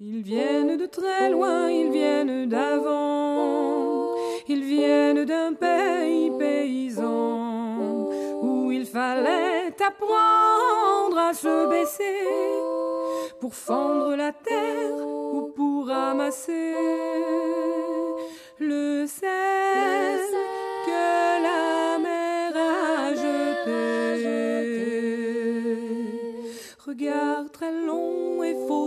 Ils viennent de très loin, ils viennent d'avant, ils viennent d'un pays paysan où il fallait apprendre à se baisser pour fendre la terre ou pour ramasser le sel que la mer a jeté. Regard très long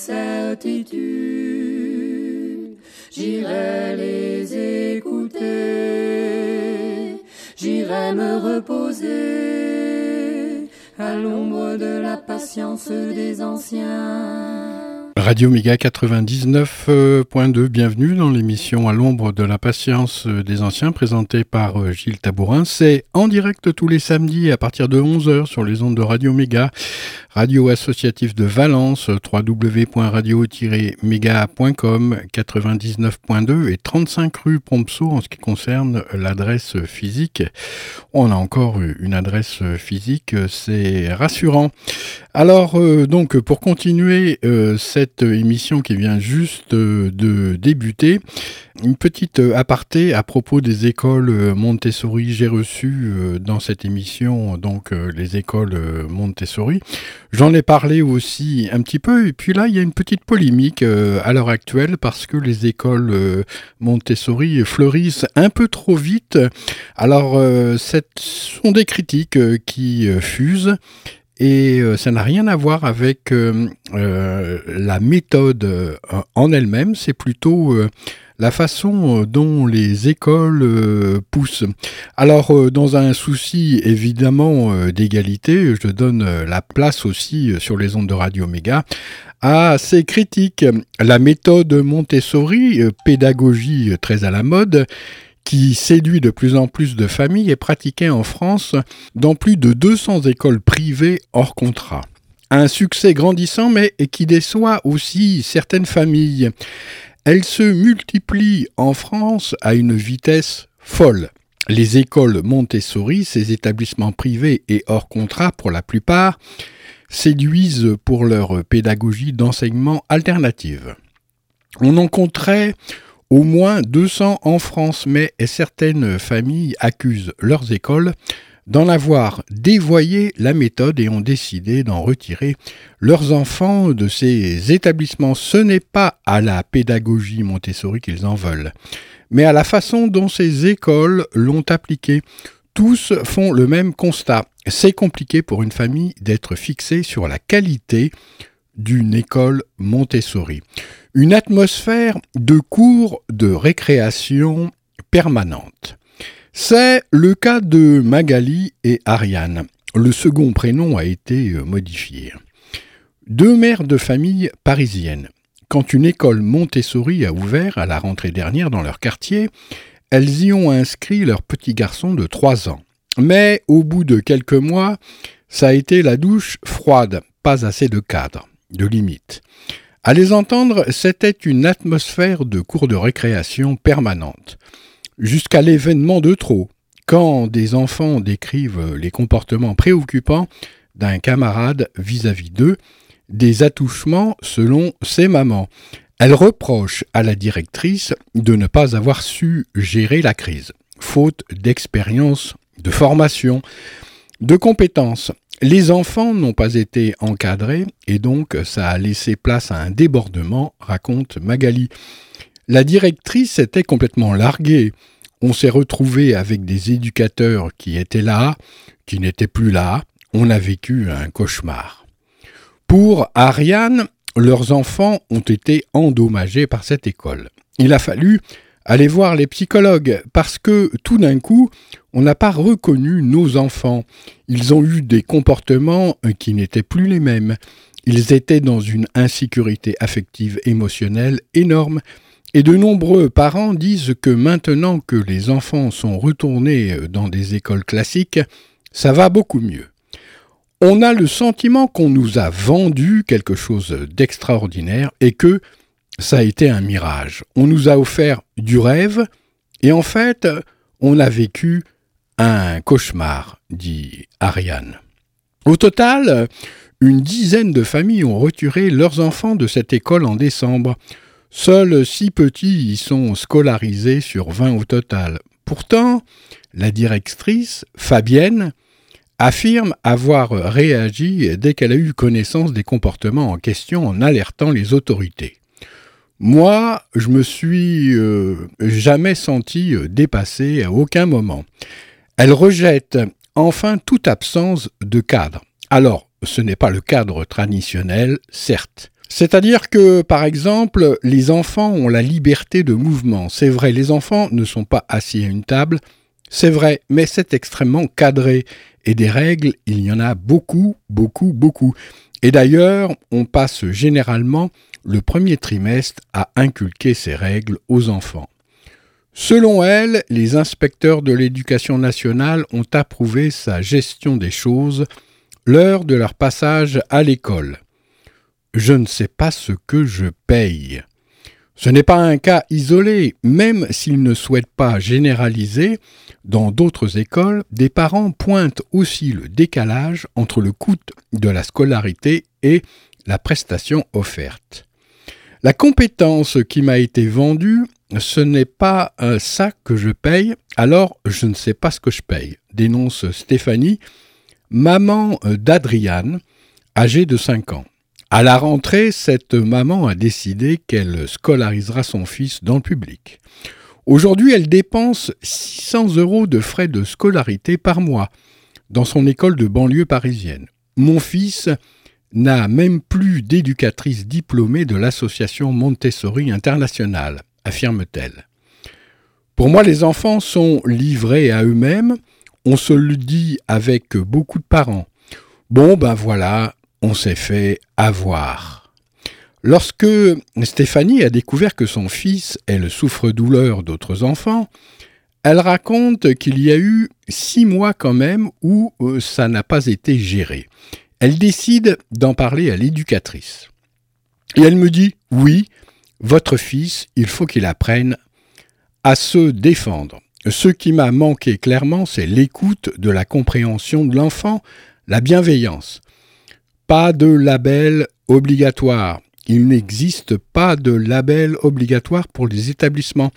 Certitudes, j'irai les écouter, j'irai me reposer à l'ombre de la patience des anciens. Radio Méga 99.2, bienvenue dans l'émission À l'ombre de la patience des anciens présentée par euh, Gilles Tabourin. C'est en direct tous les samedis à partir de 11h sur les ondes de Radio Méga, radio associative de Valence, www.radio-méga.com, 99.2 et 35 rue Prompso en ce qui concerne l'adresse physique. On a encore une adresse physique, c'est rassurant. Alors, euh, donc, pour continuer euh, cette émission qui vient juste euh, de débuter, une petite aparté à propos des écoles Montessori. J'ai reçu dans cette émission donc les écoles Montessori. J'en ai parlé aussi un petit peu, et puis là, il y a une petite polémique à l'heure actuelle parce que les écoles Montessori fleurissent un peu trop vite. Alors, ce sont des critiques qui fusent. Et euh, ça n'a rien à voir avec euh, euh, la méthode en elle-même, c'est plutôt la façon dont les écoles poussent. Alors, dans un souci évidemment d'égalité, je donne la place aussi sur les ondes de Radio Méga à ces critiques. La méthode Montessori, pédagogie très à la mode, qui séduit de plus en plus de familles est pratiquée en France dans plus de 200 écoles privées hors contrat. Un succès grandissant mais qui déçoit aussi certaines familles. Elle se multiplie en France à une vitesse folle. Les écoles Montessori, ces établissements privés et hors contrat pour la plupart, séduisent pour leur pédagogie d'enseignement alternative. On en compterait au moins 200 en France, mais certaines familles accusent leurs écoles d'en avoir dévoyé la méthode et ont décidé d'en retirer leurs enfants de ces établissements. Ce n'est pas à la pédagogie Montessori qu'ils en veulent, mais à la façon dont ces écoles l'ont appliquée. Tous font le même constat. C'est compliqué pour une famille d'être fixée sur la qualité d'une école Montessori. Une atmosphère de cours de récréation permanente. C'est le cas de Magali et Ariane. Le second prénom a été euh, modifié. Deux mères de famille parisiennes. Quand une école Montessori a ouvert à la rentrée dernière dans leur quartier, elles y ont inscrit leur petit garçon de 3 ans. Mais au bout de quelques mois, ça a été la douche froide, pas assez de cadre, de limite. À les entendre, c'était une atmosphère de cours de récréation permanente jusqu'à l'événement de trop, quand des enfants décrivent les comportements préoccupants d'un camarade vis-à-vis d'eux, des attouchements selon ses mamans. Elle reproche à la directrice de ne pas avoir su gérer la crise, faute d'expérience, de formation, de compétences. Les enfants n'ont pas été encadrés et donc ça a laissé place à un débordement, raconte Magali. La directrice était complètement larguée. On s'est retrouvé avec des éducateurs qui étaient là, qui n'étaient plus là. On a vécu un cauchemar. Pour Ariane, leurs enfants ont été endommagés par cette école. Il a fallu aller voir les psychologues, parce que tout d'un coup, on n'a pas reconnu nos enfants. Ils ont eu des comportements qui n'étaient plus les mêmes. Ils étaient dans une insécurité affective émotionnelle énorme. Et de nombreux parents disent que maintenant que les enfants sont retournés dans des écoles classiques, ça va beaucoup mieux. On a le sentiment qu'on nous a vendu quelque chose d'extraordinaire et que ça a été un mirage. On nous a offert du rêve et en fait, on a vécu un cauchemar, dit Ariane. Au total, une dizaine de familles ont retiré leurs enfants de cette école en décembre. Seuls six petits y sont scolarisés sur vingt au total. Pourtant, la directrice, Fabienne, affirme avoir réagi dès qu'elle a eu connaissance des comportements en question en alertant les autorités. Moi, je me suis euh, jamais senti euh, dépassé à aucun moment. Elle rejette enfin toute absence de cadre. Alors, ce n'est pas le cadre traditionnel, certes. C'est-à-dire que, par exemple, les enfants ont la liberté de mouvement. C'est vrai, les enfants ne sont pas assis à une table, c'est vrai, mais c'est extrêmement cadré. Et des règles, il y en a beaucoup, beaucoup, beaucoup. Et d'ailleurs, on passe généralement le premier trimestre à inculquer ces règles aux enfants. Selon elle, les inspecteurs de l'éducation nationale ont approuvé sa gestion des choses l'heure de leur passage à l'école. Je ne sais pas ce que je paye. Ce n'est pas un cas isolé, même s'ils ne souhaitent pas généraliser, dans d'autres écoles, des parents pointent aussi le décalage entre le coût de la scolarité et la prestation offerte. La compétence qui m'a été vendue, ce n'est pas ça que je paye, alors je ne sais pas ce que je paye, dénonce Stéphanie, maman d'Adriane, âgée de 5 ans. À la rentrée, cette maman a décidé qu'elle scolarisera son fils dans le public. Aujourd'hui, elle dépense 600 euros de frais de scolarité par mois dans son école de banlieue parisienne. Mon fils n'a même plus d'éducatrice diplômée de l'association Montessori Internationale, affirme-t-elle. Pour moi, les enfants sont livrés à eux-mêmes, on se le dit avec beaucoup de parents. Bon, ben voilà, on s'est fait avoir. Lorsque Stéphanie a découvert que son fils est le souffre-douleur d'autres enfants, elle raconte qu'il y a eu six mois quand même où euh, ça n'a pas été géré. Elle décide d'en parler à l'éducatrice. Et elle me dit, oui, votre fils, il faut qu'il apprenne à se défendre. Ce qui m'a manqué clairement, c'est l'écoute de la compréhension de l'enfant, la bienveillance. Pas de label obligatoire. Il n'existe pas de label obligatoire pour les établissements.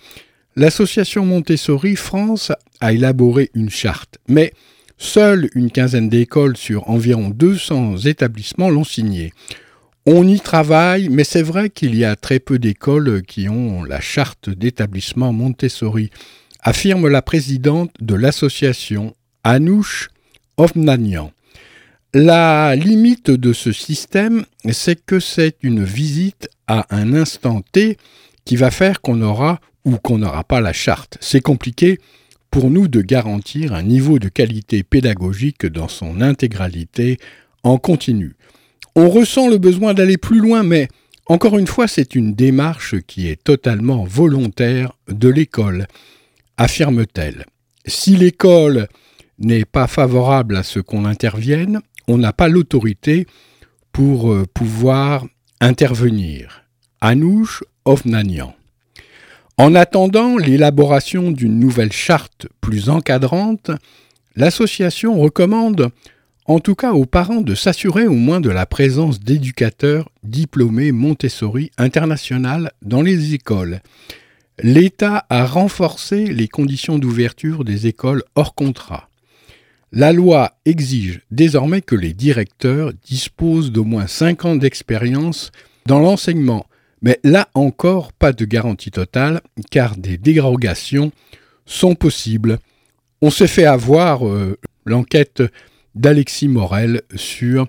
L'association Montessori France a élaboré une charte, mais seule une quinzaine d'écoles sur environ 200 établissements l'ont signée. On y travaille, mais c'est vrai qu'il y a très peu d'écoles qui ont la charte d'établissement Montessori, affirme la présidente de l'association, Anouche Ovnanian. La limite de ce système, c'est que c'est une visite à un instant T qui va faire qu'on aura ou qu'on n'aura pas la charte. C'est compliqué pour nous de garantir un niveau de qualité pédagogique dans son intégralité en continu. On ressent le besoin d'aller plus loin, mais encore une fois, c'est une démarche qui est totalement volontaire de l'école, affirme-t-elle. Si l'école n'est pas favorable à ce qu'on intervienne, on n'a pas l'autorité pour euh, pouvoir intervenir. Anouche Ovnanian. En attendant l'élaboration d'une nouvelle charte plus encadrante, l'association recommande en tout cas aux parents de s'assurer au moins de la présence d'éducateurs diplômés Montessori international dans les écoles. L'État a renforcé les conditions d'ouverture des écoles hors contrat. La loi exige désormais que les directeurs disposent d'au moins 5 ans d'expérience dans l'enseignement, mais là encore pas de garantie totale car des dérogations sont possibles. On s'est fait avoir euh, l'enquête d'Alexis Morel sur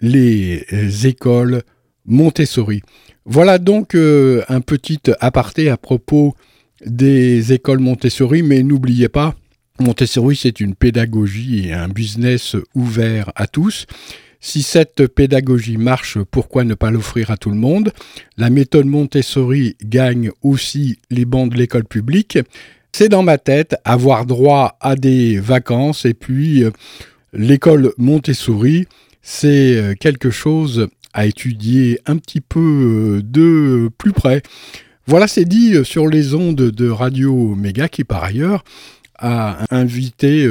les écoles Montessori. Voilà donc euh, un petit aparté à propos des écoles Montessori, mais n'oubliez pas, Montessori, c'est une pédagogie et un business ouvert à tous. Si cette pédagogie marche, pourquoi ne pas l'offrir à tout le monde? La méthode Montessori gagne aussi les bancs de l'école publique. C'est dans ma tête avoir droit à des vacances et puis euh, l'école Montessori, c'est euh, quelque chose à étudier un petit peu euh, de plus près. Voilà, c'est dit sur les ondes de Radio Méga qui par ailleurs a invité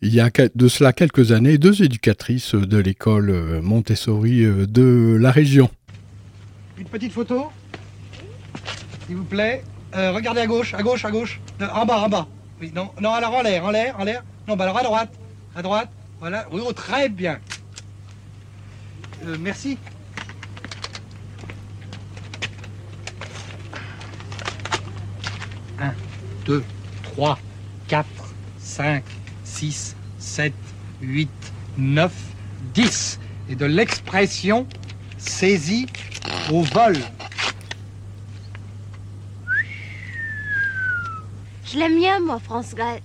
il y a de cela quelques années deux éducatrices de l'école Montessori de la région. Une petite photo, s'il vous plaît. Euh, regardez à gauche, à gauche, à gauche. en bas, en bas. Oui, non, non, alors en l'air, en l'air, en l'air. Non, bah alors à droite, à droite. Voilà. Oui, oh, très bien. Euh, merci. Un, deux, trois, quatre, cinq, six, sept, huit, neuf, dix. Et de l'expression saisie au vol. Je l'aime bien, moi, France Gall.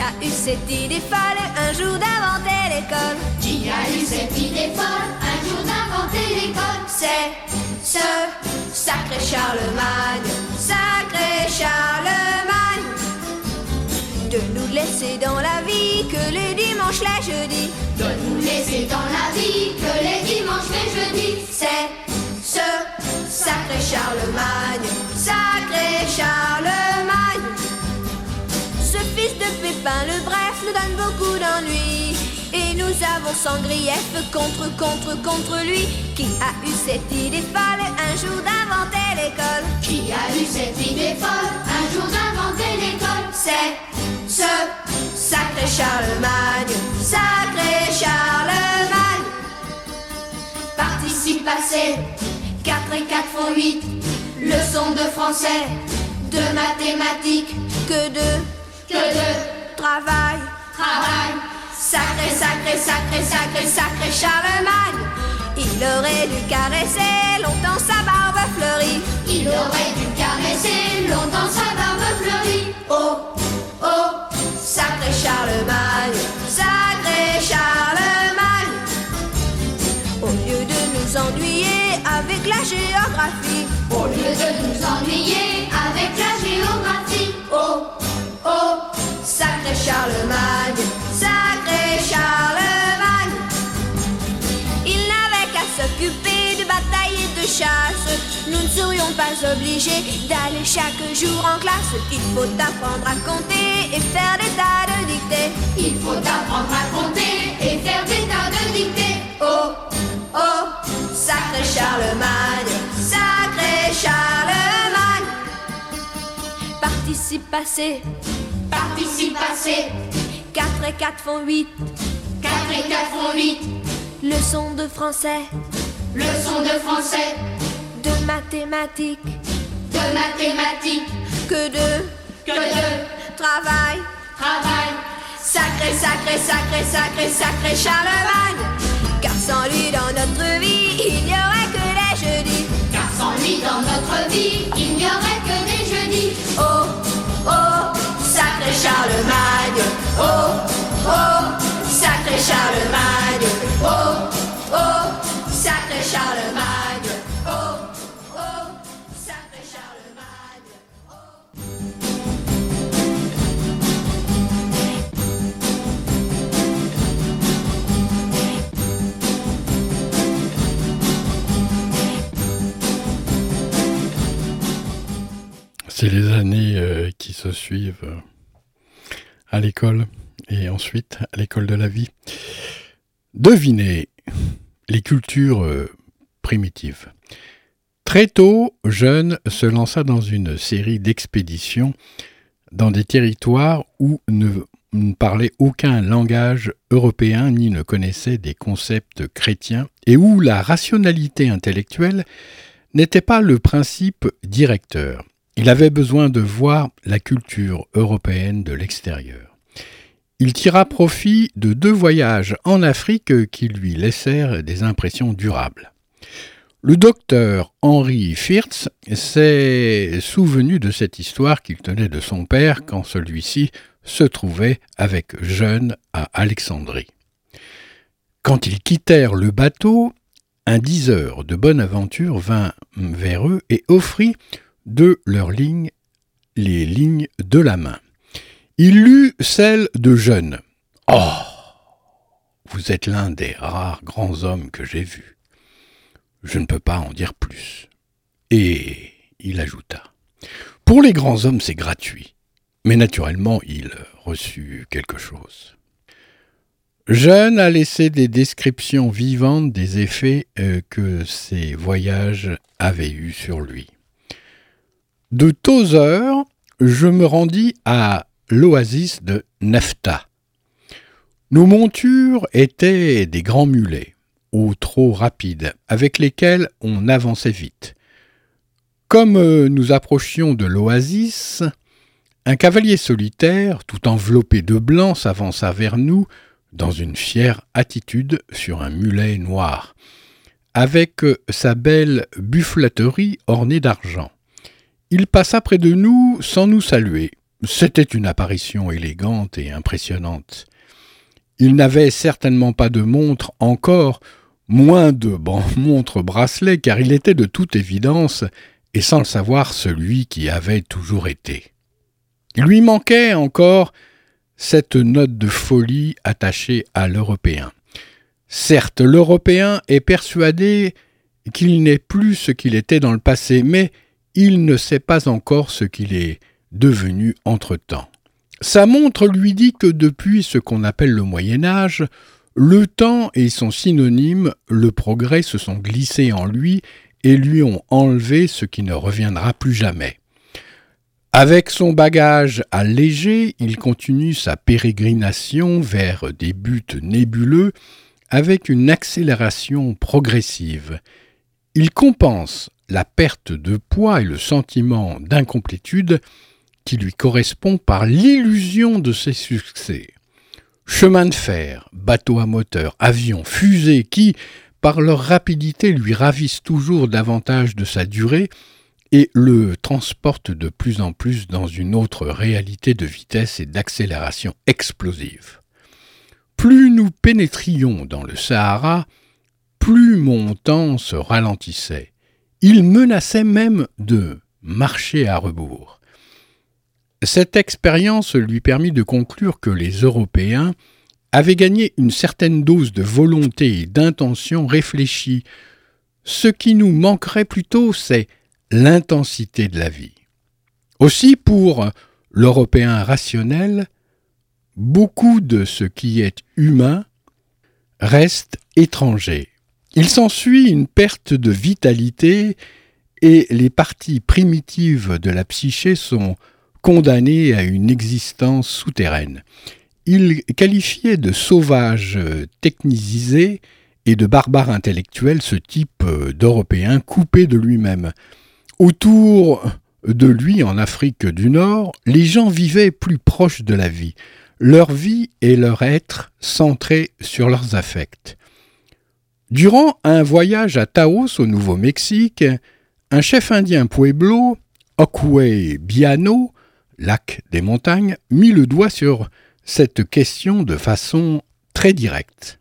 A eu cette idée folle un jour d'inventer l'école? Qui a eu cette idée folle un jour d'inventer l'école? C'est ce sacré Charlemagne, sacré Charlemagne de nous laisser dans la vie que les dimanches, les jeudis. De nous laisser dans la vie que les dimanches, les jeudis. C'est ce sacré Charlemagne, sacré Charlemagne. Fils de Pépin le Bref nous donne beaucoup d'ennuis. Et nous avons sans grief contre, contre, contre lui Qui a eu cette idée folle un jour d'inventer l'école Qui a eu cette idée folle un jour d'inventer l'école C'est ce sacré Charlemagne, sacré Charlemagne. Participe passé, 4 et 4 font 8. Leçon de français, de mathématiques, que de, que travail, travail. Sacré, sacré, sacré, sacré, sacré Charlemagne. Il aurait dû caresser longtemps sa barbe fleurie. Il aurait dû caresser longtemps sa barbe fleurie. Oh, oh, sacré Charlemagne, sacré Charlemagne. Au lieu de nous ennuyer avec la géographie, au lieu de nous ennuyer avec la sacré Charlemagne, sacré Charlemagne. Il n'avait qu'à s'occuper de bataille et de chasse. Nous ne serions pas obligés d'aller chaque jour en classe. Il faut apprendre à compter et faire des tas de dictées. Il faut apprendre à compter et faire des tas de dictées. Oh, oh, sacré Charlemagne, sacré Charlemagne. Participe passé, participe passé. 4 et 4 font 8. 4 et 4 font 8. Leçon de français. Leçon de français. De mathématiques. De mathématiques. Que de. Que de. Travail. Travail. Sacré, sacré, sacré, sacré, sacré Charlemagne. Car sans lui dans notre vie, il n'y aurait que les jeudis. Car sans lui dans notre vie, il n'y aurait que des jeudis. Oh, sacré Charlemagne. Oh, oh, sacré Charlemagne. Oh, oh, sacré Charlemagne. Oh, oh, sacré Charlemagne. C'est les années euh, qui se suivent à l'école et ensuite à l'école de la vie. Devinez les cultures euh, primitives. Très tôt, Jeune se lança dans une série d'expéditions dans des territoires où ne, ne parlait aucun langage européen ni ne connaissait des concepts chrétiens et où la rationalité intellectuelle n'était pas le principe directeur. Il avait besoin de voir la culture européenne de l'extérieur. il tira profit de deux voyages en Afrique qui lui laissèrent des impressions durables. Le docteur Henri Firtz s'est souvenu de cette histoire qu'il tenait de son père quand celui-ci se trouvait avec Jeune à Alexandrie. Quand ils quittèrent le bateau, un diseur de bonne aventure vint vers eux et offrit de leurs lignes les lignes de la main. Il lut celle de Jeune. Oh Vous êtes l'un des rares grands hommes que j'ai vus. Je ne peux pas en dire plus. Et il ajouta. Pour les grands hommes, c'est gratuit. Mais naturellement, il reçut quelque chose. Jeune a laissé des descriptions vivantes des effets euh, que ses voyages avaient eus sur lui. De Tozer, je me rendis à l'oasis de Nefta. Nos montures étaient des grands mulets ou trop rapides, avec lesquels on avançait vite. Comme euh, nous approchions de l'oasis, un cavalier solitaire, tout enveloppé de blanc, s'avança vers nous dans une fière attitude sur un mulet noir, avec euh, sa belle buffleterie ornée d'argent. Il passa près de nous sans nous saluer. C'était une apparition élégante et impressionnante. Il n'avait certainement pas de montre encore, moins de montre bracelet, car il était de toute évidence, et sans le savoir, celui qui avait toujours été. Il lui manquait encore cette note de folie attachée à l'Européen. Certes, l'Européen est persuadé qu'il n'est plus ce qu'il était dans le passé, mais il ne sait pas encore ce qu'il est devenu entre-temps. Sa montre lui dit que depuis ce qu'on appelle le Moyen Âge, le temps et son synonyme, le progrès, se sont glissés en lui et lui ont enlevé ce qui ne reviendra plus jamais. Avec son bagage allégé, il continue sa pérégrination vers des buts nébuleux avec une accélération progressive. Il compense la perte de poids et le sentiment d'incomplétude qui lui correspond par l'illusion de ses succès. Chemin de fer, bateaux à moteur, avions, fusées qui, par leur rapidité, lui ravissent toujours davantage de sa durée et le transportent de plus en plus dans une autre réalité de vitesse et d'accélération explosive. Plus nous pénétrions dans le Sahara, plus mon temps se ralentissait. Il menaçait même de marcher à rebours. Cette expérience lui permit de conclure que les Européens avaient gagné une certaine dose de volonté et d'intention réfléchie. Ce qui nous manquerait plutôt, c'est l'intensité de la vie. Aussi, pour l'Européen rationnel, beaucoup de ce qui est humain reste étranger. Il s'ensuit une perte de vitalité et les parties primitives de la psyché sont condamné à une existence souterraine. Il qualifiait de sauvage technicisé et de barbare intellectuel ce type d'Européen coupé de lui-même. Autour de lui, en Afrique du Nord, les gens vivaient plus proches de la vie, leur vie et leur être centrés sur leurs affects. Durant un voyage à Taos au Nouveau-Mexique, un chef indien pueblo, Okwe Biano, lac des montagnes, mit le doigt sur cette question de façon très directe.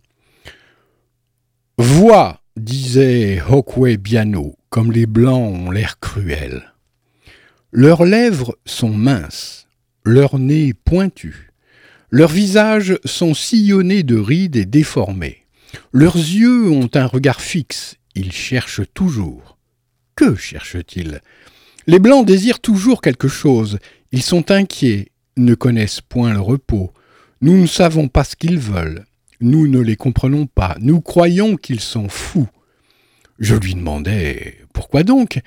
Vois, disait Hawkway Biano, comme les Blancs ont l'air cruels. Leurs lèvres sont minces, leurs nez pointus, leurs visages sont sillonnés de rides et déformés. Leurs yeux ont un regard fixe, ils cherchent toujours. Que cherchent-ils? Les Blancs désirent toujours quelque chose, ils sont inquiets, ne connaissent point le repos. Nous ne savons pas ce qu'ils veulent. Nous ne les comprenons pas. Nous croyons qu'ils sont fous. Je lui demandais pourquoi donc?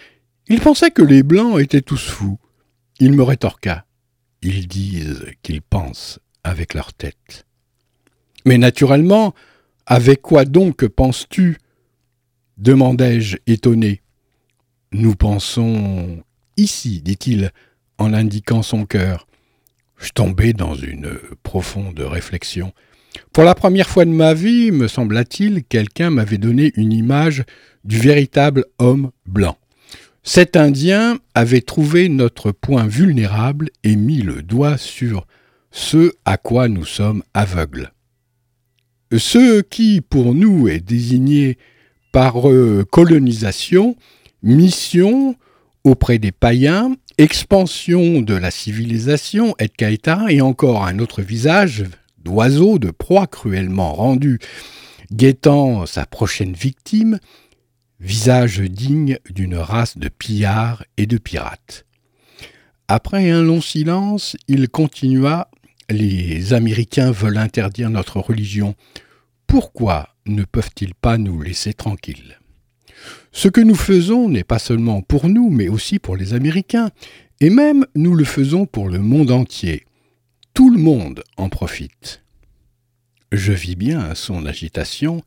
Il pensait que les Blancs étaient tous fous. Il me rétorqua. Ils disent qu'ils pensent avec leur tête. Mais naturellement, avec quoi donc penses-tu demandai-je étonné. Nous pensons ici, dit-il, en indiquant son cœur. Je tombais dans une profonde réflexion. Pour la première fois de ma vie, me sembla-t-il, quelqu'un m'avait donné une image du véritable homme blanc. Cet Indien avait trouvé notre point vulnérable et mis le doigt sur ce à quoi nous sommes aveugles. Ce qui, pour nous, est désigné par euh, colonisation, mission auprès des païens, expansion de la civilisation, etc., et encore un autre visage d'oiseau, de proie cruellement rendu, guettant sa prochaine victime, visage digne d'une race de pillards et de pirates. Après un long silence, il continua Les Américains veulent interdire notre religion. Pourquoi ne peuvent-ils pas nous laisser tranquilles? Ce que nous faisons n'est pas seulement pour nous, mais aussi pour les Américains, et même nous le faisons pour le monde entier. Tout le monde en profite. Je vis bien à son agitation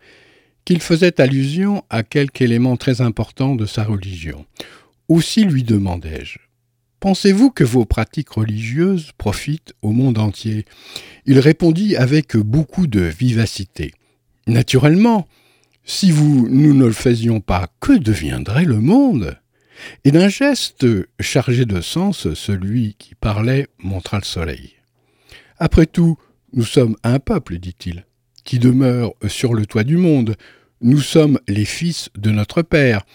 qu'il faisait allusion à quelque élément très important de sa religion. Aussi lui demandai-je Pensez-vous que vos pratiques religieuses profitent au monde entier? Il répondit avec beaucoup de vivacité. Naturellement, si vous, nous ne le faisions pas, que deviendrait le monde? Et d'un geste chargé de sens, celui qui parlait montra le soleil. Après tout, nous sommes un peuple, dit-il, qui demeure sur le toit du monde. Nous sommes les fils de notre Père.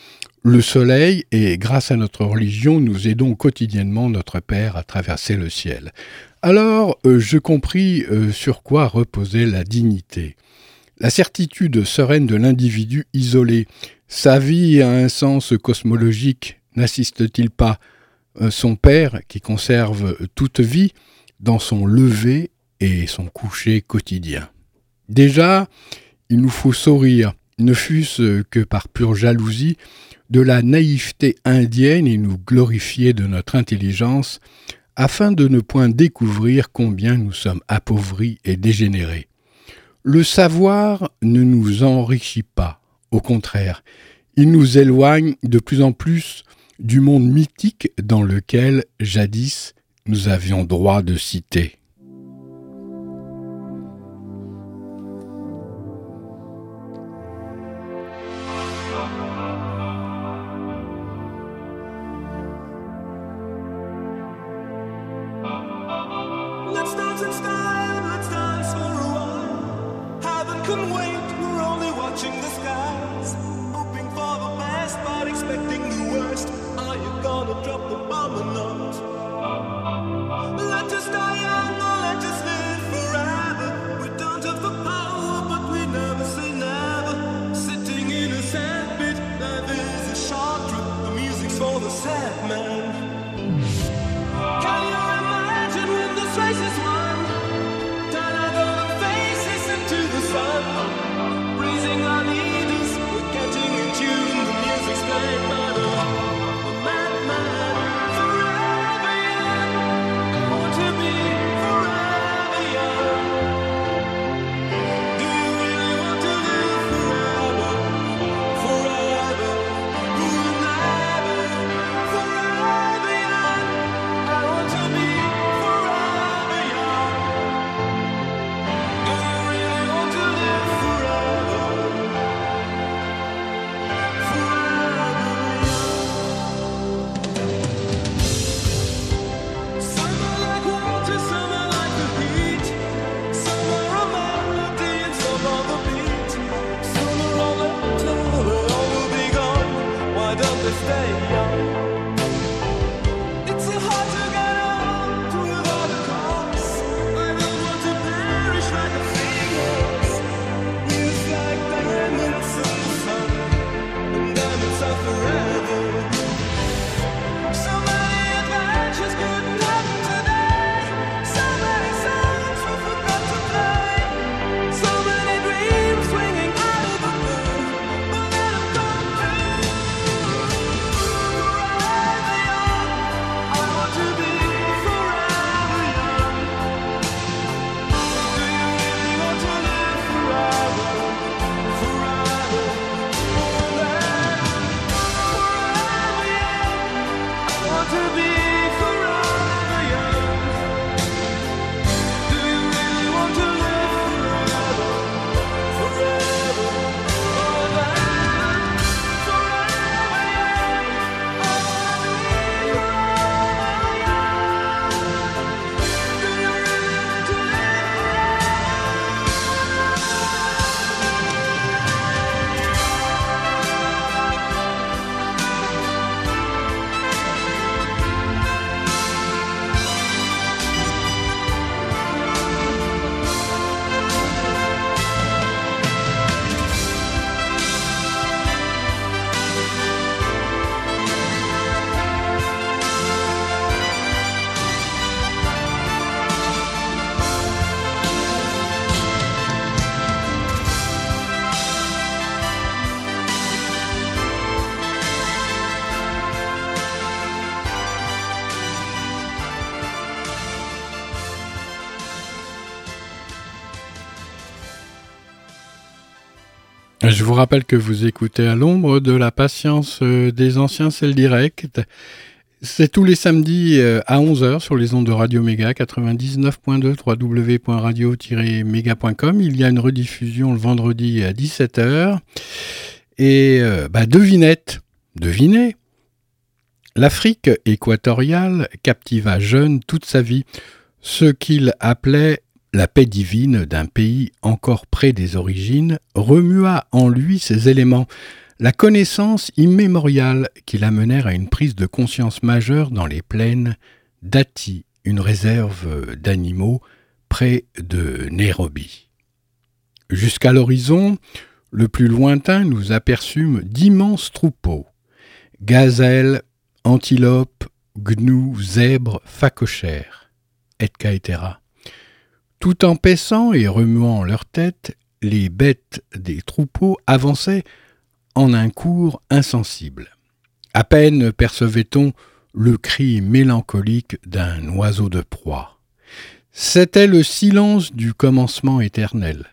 Le soleil, et grâce à notre religion, nous aidons quotidiennement notre Père à traverser le ciel. Alors euh, je compris euh, sur quoi reposait la dignité. La certitude sereine de l'individu isolé. Sa vie a un sens cosmologique, n'assiste-t-il pas euh, son Père, qui conserve toute vie, dans son lever et son coucher quotidien? Déjà, il nous faut sourire, ne fût-ce que par pure jalousie, de la naïveté indienne et nous glorifier de notre intelligence, afin de ne point découvrir combien nous sommes appauvris et dégénérés. Le savoir ne nous enrichit pas, au contraire, il nous éloigne de plus en plus du monde mythique dans lequel, jadis, nous avions droit de citer. can wait. Je vous rappelle que vous écoutez à l'ombre de la patience euh, des anciens, c'est le direct. C'est tous les samedis euh, à 11h sur les ondes de Radio Méga 99.2 www.radio-méga.com. Il y a une rediffusion le vendredi à 17h. Et euh, bah, devinette, devinez, l'Afrique équatoriale captiva jeune toute sa vie ce qu'il appelait la paix divine d'un pays encore près des origines remua en lui ces éléments, la connaissance immémoriale qui l'amenèrent à une prise de conscience majeure dans les plaines d'Ati, une réserve d'animaux près de Nairobi. Jusqu'à l'horizon, le plus lointain, nous aperçûmes d'immenses troupeaux, gazelles, antilopes, gnous, zèbres, phacochères, etc. Tout en paissant et remuant leur tête, les bêtes des troupeaux avançaient en un cours insensible. À peine percevait-on le cri mélancolique d'un oiseau de proie. C'était le silence du commencement éternel.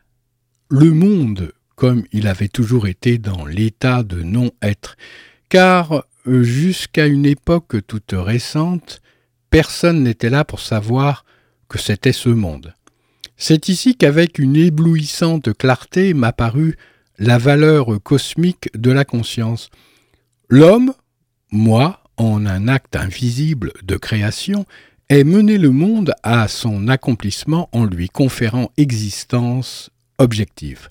Le monde, comme il avait toujours été dans l'état de non-être, car jusqu'à une époque toute récente, personne n'était là pour savoir que c'était ce monde. C'est ici qu'avec une éblouissante clarté m'apparut la valeur cosmique de la conscience. L'homme, moi, en un acte invisible de création, est mené le monde à son accomplissement en lui conférant existence objective.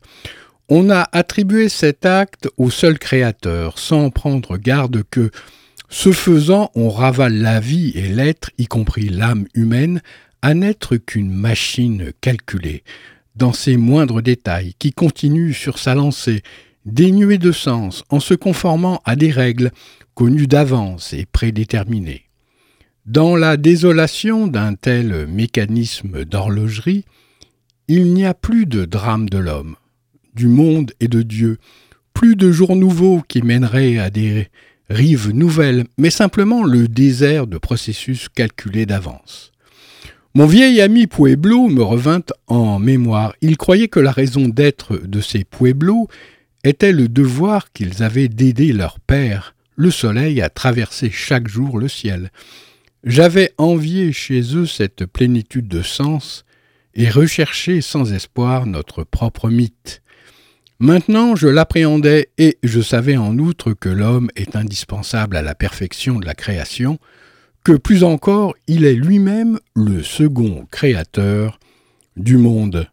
On a attribué cet acte au seul Créateur, sans prendre garde que, ce faisant, on ravale la vie et l'être, y compris l'âme humaine, à n'être qu'une machine calculée, dans ses moindres détails, qui continue sur sa lancée, dénuée de sens, en se conformant à des règles connues d'avance et prédéterminées. Dans la désolation d'un tel mécanisme d'horlogerie, il n'y a plus de drame de l'homme, du monde et de Dieu, plus de jours nouveaux qui mèneraient à des rives nouvelles, mais simplement le désert de processus calculés d'avance. Mon vieil ami Pueblo me revint en mémoire. Il croyait que la raison d'être de ces Pueblos était le devoir qu'ils avaient d'aider leur père, le soleil, à traverser chaque jour le ciel. J'avais envié chez eux cette plénitude de sens et recherché sans espoir notre propre mythe. Maintenant je l'appréhendais et je savais en outre que l'homme est indispensable à la perfection de la création, que plus encore il est lui-même le second créateur du monde.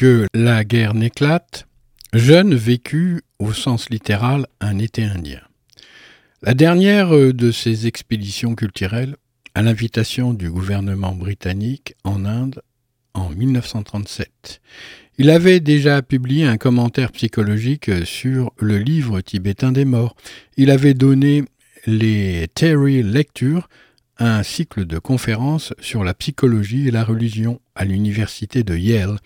Que la guerre n'éclate, Jeune vécut, au sens littéral, un été indien. La dernière de ces expéditions culturelles, à l'invitation du gouvernement britannique en Inde en 1937. Il avait déjà publié un commentaire psychologique sur le livre tibétain des morts. Il avait donné les Terry Lectures, un cycle de conférences sur la psychologie et la religion à l'université de Yale.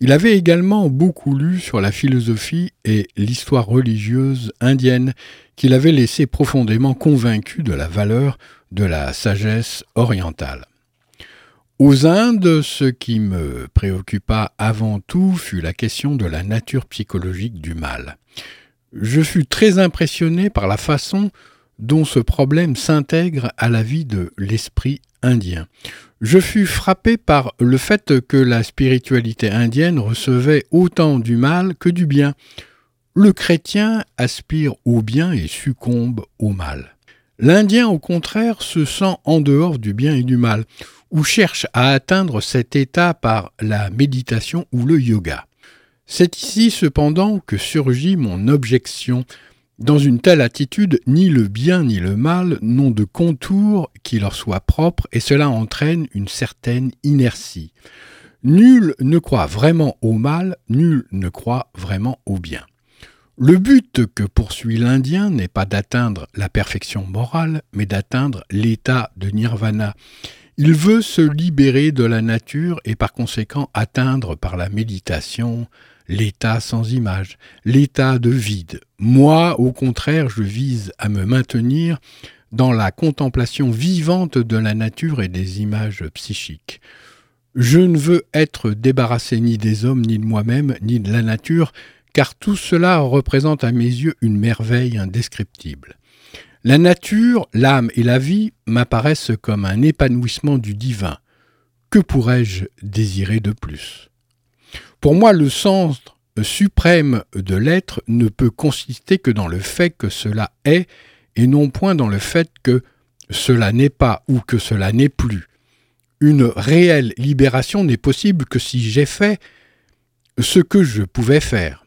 Il avait également beaucoup lu sur la philosophie et l'histoire religieuse indienne, qu'il avait laissé profondément convaincu de la valeur de la sagesse orientale. Aux Indes, ce qui me préoccupa avant tout fut la question de la nature psychologique du mal. Je fus très impressionné par la façon dont ce problème s'intègre à la vie de l'esprit indien. Je fus frappé par le fait que la spiritualité indienne recevait autant du mal que du bien. Le chrétien aspire au bien et succombe au mal. L'Indien, au contraire, se sent en dehors du bien et du mal, ou cherche à atteindre cet état par la méditation ou le yoga. C'est ici cependant que surgit mon objection. Dans une telle attitude, ni le bien ni le mal n'ont de contour qui leur soit propre, et cela entraîne une certaine inertie. Nul ne croit vraiment au mal, nul ne croit vraiment au bien. Le but que poursuit l'Indien n'est pas d'atteindre la perfection morale, mais d'atteindre l'état de nirvana. Il veut se libérer de la nature et par conséquent atteindre par la méditation l'état sans image, l'état de vide. Moi, au contraire, je vise à me maintenir dans la contemplation vivante de la nature et des images psychiques. Je ne veux être débarrassé ni des hommes, ni de moi-même, ni de la nature, car tout cela représente à mes yeux une merveille indescriptible. La nature, l'âme et la vie m'apparaissent comme un épanouissement du divin. Que pourrais-je désirer de plus? Pour moi, le centre suprême de l'être ne peut consister que dans le fait que cela est, et non point dans le fait que cela n'est pas ou que cela n'est plus. Une réelle libération n'est possible que si j'ai fait ce que je pouvais faire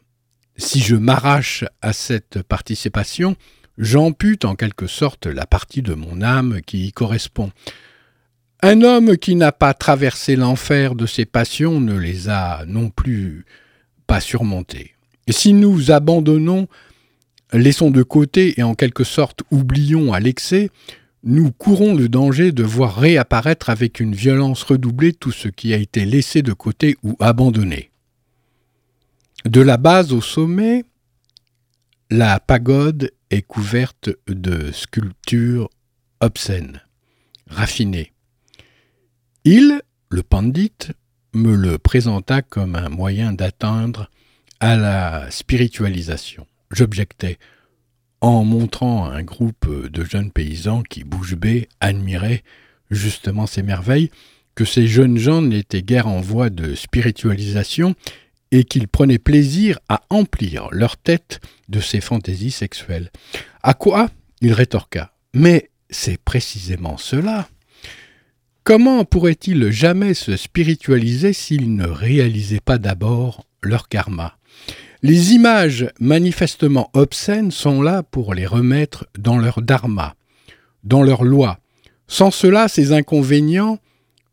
si je m'arrache à cette participation, j'ampute en quelque sorte la partie de mon âme qui y correspond. Un homme qui n'a pas traversé l'enfer de ses passions ne les a non plus pas surmontées. Si nous abandonnons, laissons de côté et en quelque sorte oublions à l'excès, nous courons le danger de voir réapparaître avec une violence redoublée tout ce qui a été laissé de côté ou abandonné. De la base au sommet, la pagode est couverte de sculptures obscènes, raffinées. Il, le pandit, me le présenta comme un moyen d'atteindre à la spiritualisation. J'objectais, en montrant un groupe de jeunes paysans qui, bouche admiraient justement ces merveilles, que ces jeunes gens n'étaient guère en voie de spiritualisation et qu'ils prenaient plaisir à emplir leur tête de ces fantaisies sexuelles. À quoi il rétorqua Mais c'est précisément cela. Comment pourrait-il jamais se spiritualiser s'il ne réalisait pas d'abord leur karma? Les images manifestement obscènes sont là pour les remettre dans leur dharma, dans leur loi. Sans cela, ces inconvénients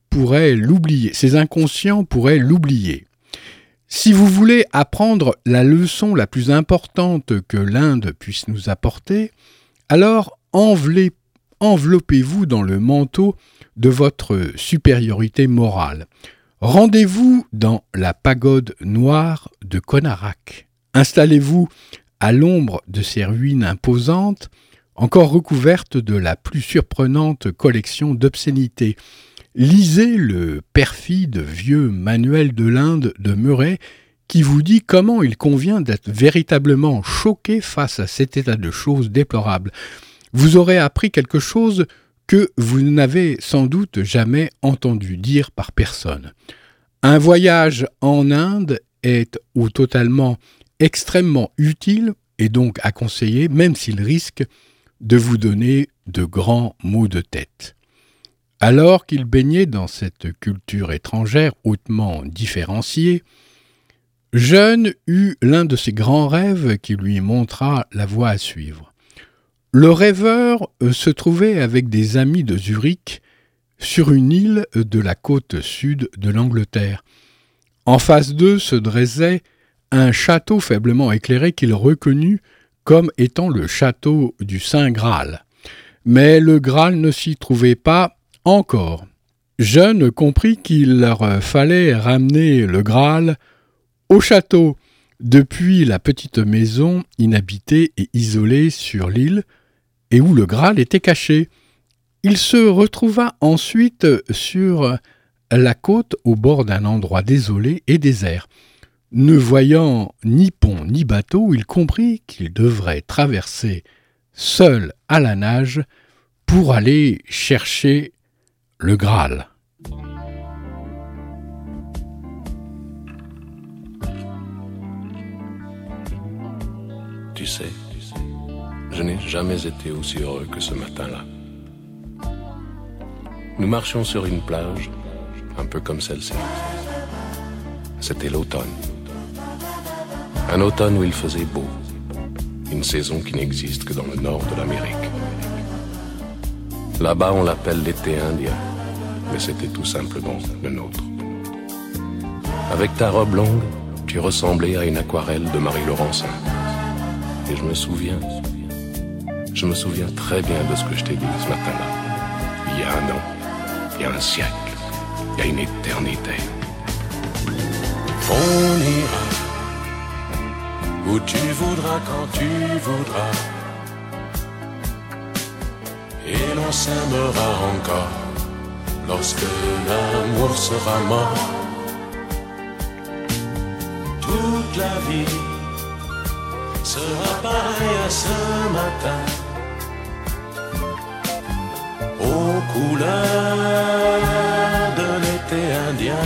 pourraient l'oublier, ces inconscients pourraient l'oublier. Si vous voulez apprendre la leçon la plus importante que l'Inde puisse nous apporter, alors enveloppez-vous dans le manteau de votre supériorité morale. Rendez-vous dans la pagode noire de Konarak. Installez-vous à l'ombre de ces ruines imposantes, encore recouvertes de la plus surprenante collection d'obscénités. Lisez le perfide vieux manuel de l'Inde de Murray qui vous dit comment il convient d'être véritablement choqué face à cet état de choses déplorable. Vous aurez appris quelque chose que vous n'avez sans doute jamais entendu dire par personne. Un voyage en Inde est ou totalement extrêmement utile et donc à conseiller, même s'il risque de vous donner de grands maux de tête. Alors qu'il baignait dans cette culture étrangère hautement différenciée, Jeune eut l'un de ses grands rêves qui lui montra la voie à suivre. Le rêveur euh, se trouvait avec des amis de Zurich sur une île de la côte sud de l'Angleterre. En face d'eux se dressait un château faiblement éclairé qu'il reconnut comme étant le château du Saint Graal. Mais le Graal ne s'y trouvait pas encore. Jeune comprit qu'il leur fallait ramener le Graal au château, depuis la petite maison inhabitée et isolée sur l'île, et où le Graal était caché. Il se retrouva ensuite sur la côte au bord d'un endroit désolé et désert. Ne voyant ni pont ni bateau, il comprit qu'il devrait traverser seul à la nage pour aller chercher le Graal. Tu sais, je n'ai jamais été aussi heureux que ce matin-là. Nous marchions sur une plage, un peu comme celle-ci. C'était l'automne. Un automne où il faisait beau. Une saison qui n'existe que dans le nord de l'Amérique. Là-bas, on l'appelle l'été indien, mais c'était tout simplement le nôtre. Avec ta robe longue, tu ressemblais à une aquarelle de Marie Laurencin. Et je me souviens, je me souviens très bien de ce que je t'ai dit ce matin-là. Il y a un an, il y a un siècle, il y a une éternité. On ira où tu voudras quand tu voudras. Et l'on s'aimera encore lorsque l'amour sera mort. Toute la vie sera pareil à ce matin aux couleurs de l'été indien.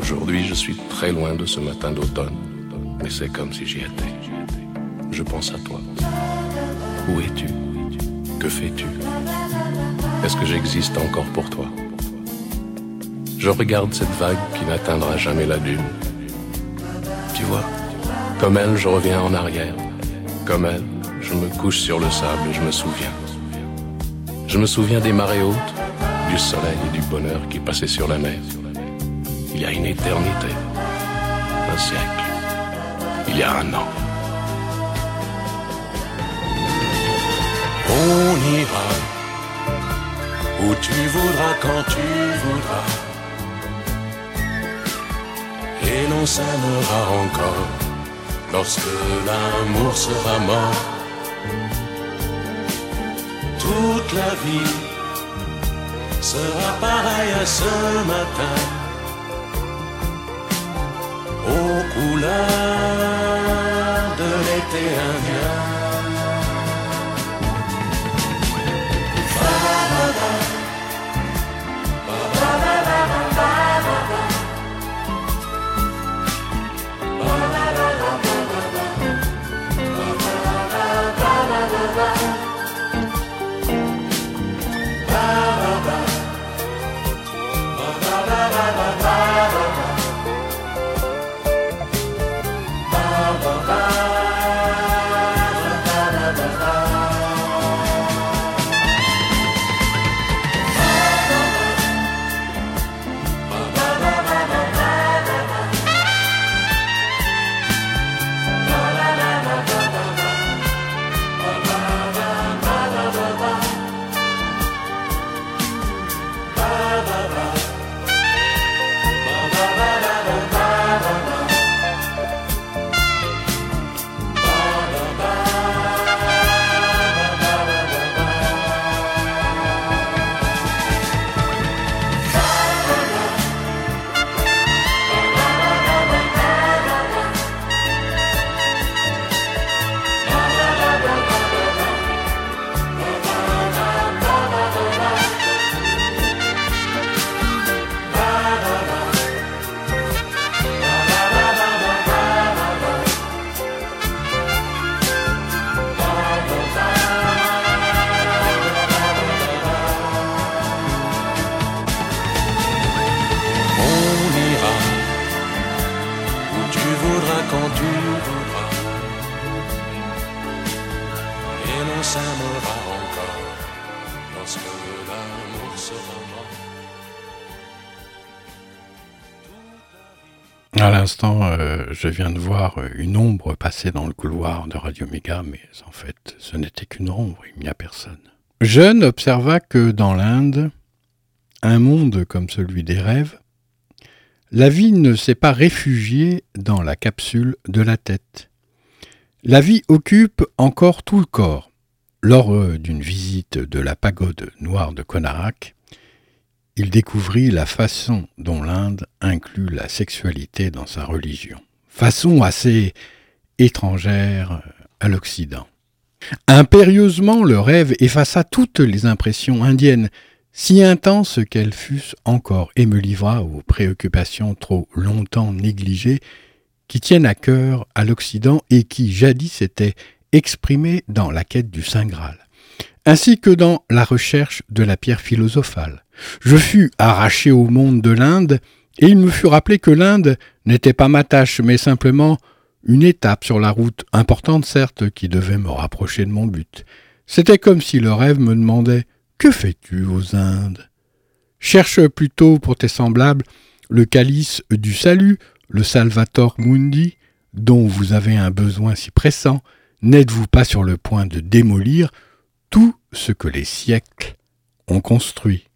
Aujourd'hui, je suis très loin de ce matin d'automne, mais c'est comme si j'y étais. Je pense à toi. Où es-tu? Que fais-tu? Est-ce que j'existe encore pour toi? Je regarde cette vague qui n'atteindra jamais la dune. Tu vois, comme elle, je reviens en arrière. Comme elle, je me couche sur le sable et je me souviens. Je me souviens des marées hautes, du soleil et du bonheur qui passaient sur la mer. Il y a une éternité, un siècle, il y a un an. On ira où tu voudras quand tu voudras et l'on s'aimera encore lorsque l'amour sera mort. Toute la vie sera pareille à ce matin aux couleurs de l'été indien. Je viens de voir une ombre passer dans le couloir de Radio Méga, mais en fait, ce n'était qu'une ombre, il n'y a personne. Jeune observa que dans l'Inde, un monde comme celui des rêves, la vie ne s'est pas réfugiée dans la capsule de la tête. La vie occupe encore tout le corps. Lors euh, d'une visite de la pagode noire de Konarak, il découvrit la façon dont l'Inde inclut la sexualité dans sa religion, façon assez étrangère à l'Occident. Impérieusement, le rêve effaça toutes les impressions indiennes, si intenses qu'elles fussent encore, et me livra aux préoccupations trop longtemps négligées qui tiennent à cœur à l'Occident et qui jadis étaient exprimées dans la quête du Saint Graal, ainsi que dans la recherche de la pierre philosophale. Je fus arraché au monde de l'Inde, et il me fut rappelé que l'Inde n'était pas ma tâche, mais simplement une étape sur la route, importante certes, qui devait me rapprocher de mon but. C'était comme si le rêve me demandait Que fais-tu aux Indes? Cherche plutôt pour tes semblables le calice du salut, le Salvator Mundi, dont vous avez un besoin si pressant. N'êtes-vous pas sur le point de démolir tout ce que les siècles ont construit?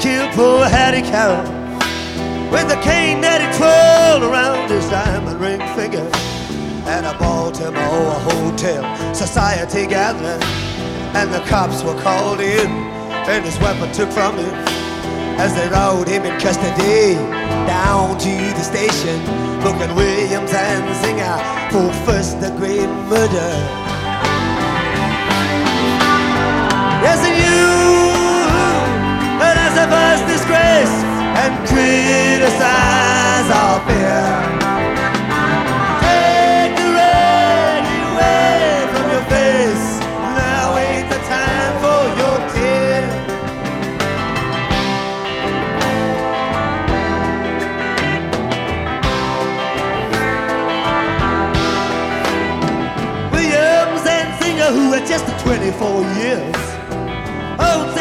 Killed poor Hattie Carroll with a cane that he twirled around his diamond ring finger at a Baltimore hotel society gathering. And the cops were called in, and his weapon took from him as they rode him in custody down to the station. Booking Williams and Zinger for first degree murder. Yes, and you us disgrace and criticize our fear. Take the away from your face. Now ain't the time for your tears. Williams and Singer, who had just 24 years owns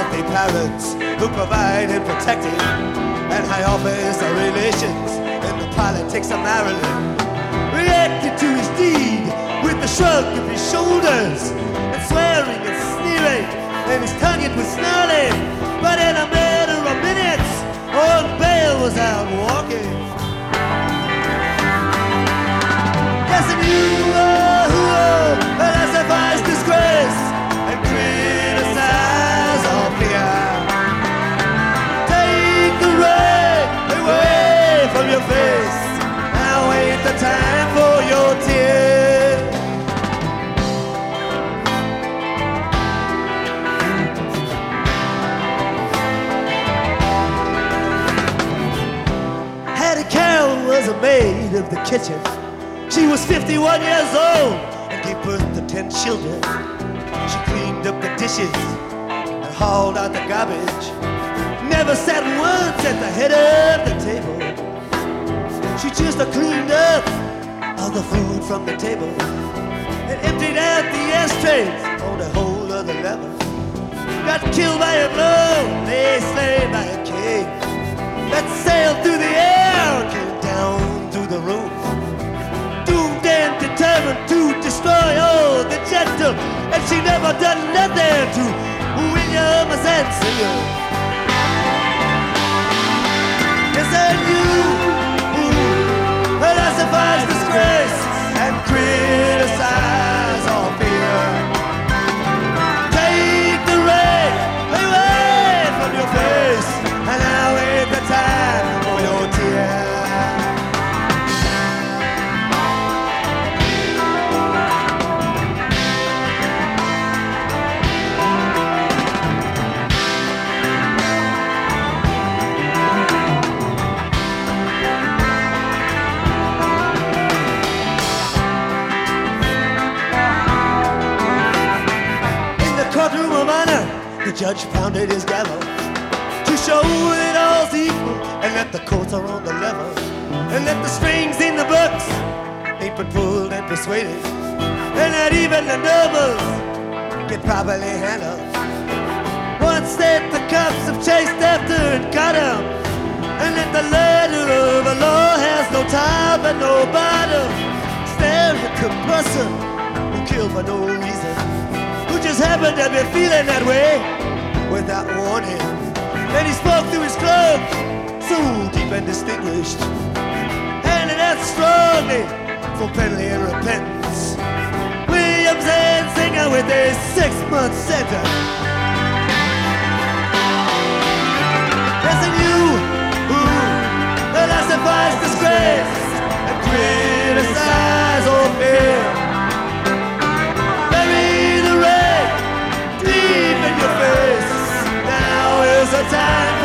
wealthy parents who provide and and high office relations in the politics of Maryland. Reacted to his deed with a shrug of his shoulders and swearing and sneering. And his tongue it was snarling. But in a matter of minutes old Bale was out walking. Yes and you of the kitchen. She was 51 years old and gave birth to ten children. She cleaned up the dishes and hauled out the garbage. Never sat once at the head of the table. She just cleaned up all the food from the table and emptied out the ashtrays on a whole other level. Got killed by a blow, lay slain by a king. That sailed through the air, the roof determined to destroy all the gentle, and she never done nothing to William Zanzibar. Yes, and you, ooh, philosophize disgrace and criticize just happened to be feeling that way without warning. And he spoke through his cloak, so deep and distinguished, and that strongly for penalty and repentance. Williams and Singer with a six-month sentence. And you who philosophize disgrace and criticize or fear. Time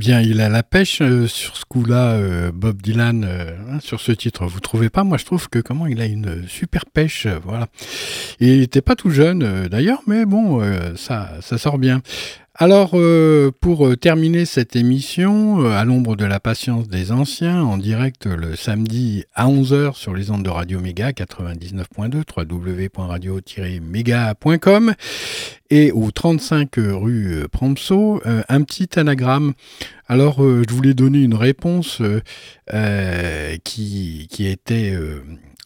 bien, il a la pêche euh, sur ce coup-là, euh, Bob Dylan, euh, hein, sur ce titre. Vous trouvez pas? Moi, je trouve que comment il a une super pêche, voilà. Il était pas tout jeune, d'ailleurs, mais bon, ça, ça sort bien. Alors, euh, pour euh, terminer cette émission, euh, à l'ombre de la patience des anciens, en direct le samedi à 11h sur les ondes de Radio Méga 99.2, www.radio-méga.com et au 35 rue Prompso, euh, un petit anagramme. Alors, je voulais donner une réponse qui, qui était...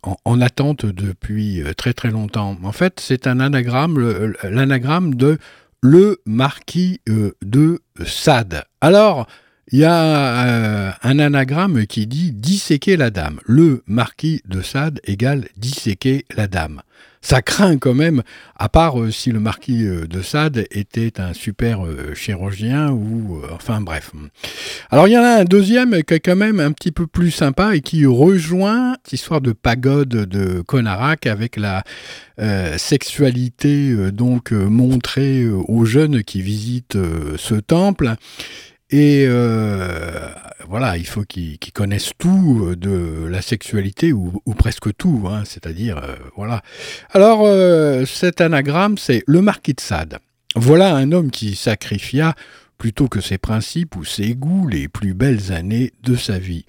en, en attente depuis très très longtemps. En fait, c'est un anagramme, l'anagramme de le marquis euh, de Sade. Alors, il y a euh, un anagramme qui dit disséquer la dame. Le marquis de Sade égale disséquer la dame. Ça craint quand même, à part euh, si le marquis euh, de Sade était un super chirurgien ou... enfin bref. Alors il y en a un deuxième qui est quand même un petit peu plus sympa et qui rejoint cette histoire de pagode de Conarac avec la sexualité donc montrée aux jeunes qui visitent ce temple. Et euh, voilà, il faut qu'ils connaissent tout euh, de la sexualité ou, presque tout, hein, c'est-à-dire euh, voilà. Alors cet anagramme, c'est le marquis de Sade. Voilà un homme qui sacrifia plutôt que ses principes ou ses goûts les plus belles années de sa vie.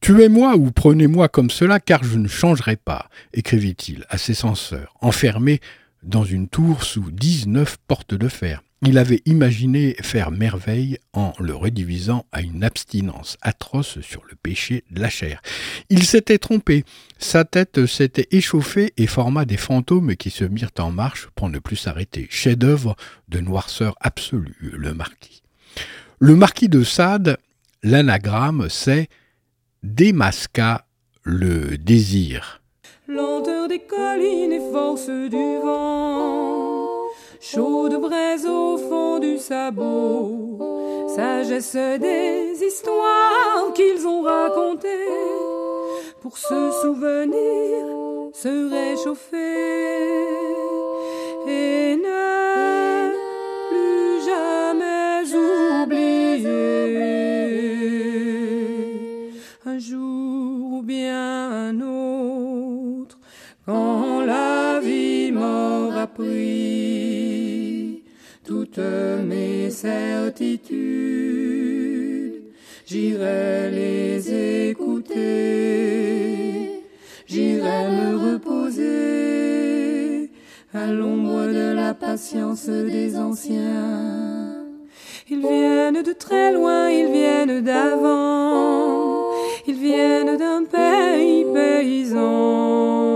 Tuez-moi ou prenez-moi comme cela, car je ne changerai pas, écrivit-il à ses censeurs, enfermé dans une tour sous dix-neuf portes de fer. Il avait imaginé faire merveille en le redivisant à une abstinence atroce sur le péché de la chair. Il s'était trompé, sa tête s'était échauffée et forma des fantômes qui se mirent en marche pour ne plus s'arrêter. Chef-d'œuvre de noirceur absolue, le marquis. Le marquis de Sade, l'anagramme, c'est démasqua le désir. lenteur des collines et force du vent, chaude braise au fond du sabot, sagesse des histoires qu'ils ont racontées, pour se souvenir, se réchauffer. Et ne plus jamais oublier. Un jour ou bien un autre, quand la vie m'aura pris toutes mes certitudes, j'irai les écouter, j'irai me reposer à l'ombre de la patience des anciens. Ils viennent de très loin, ils viennent d'avant, ils viennent d'un pays paysan.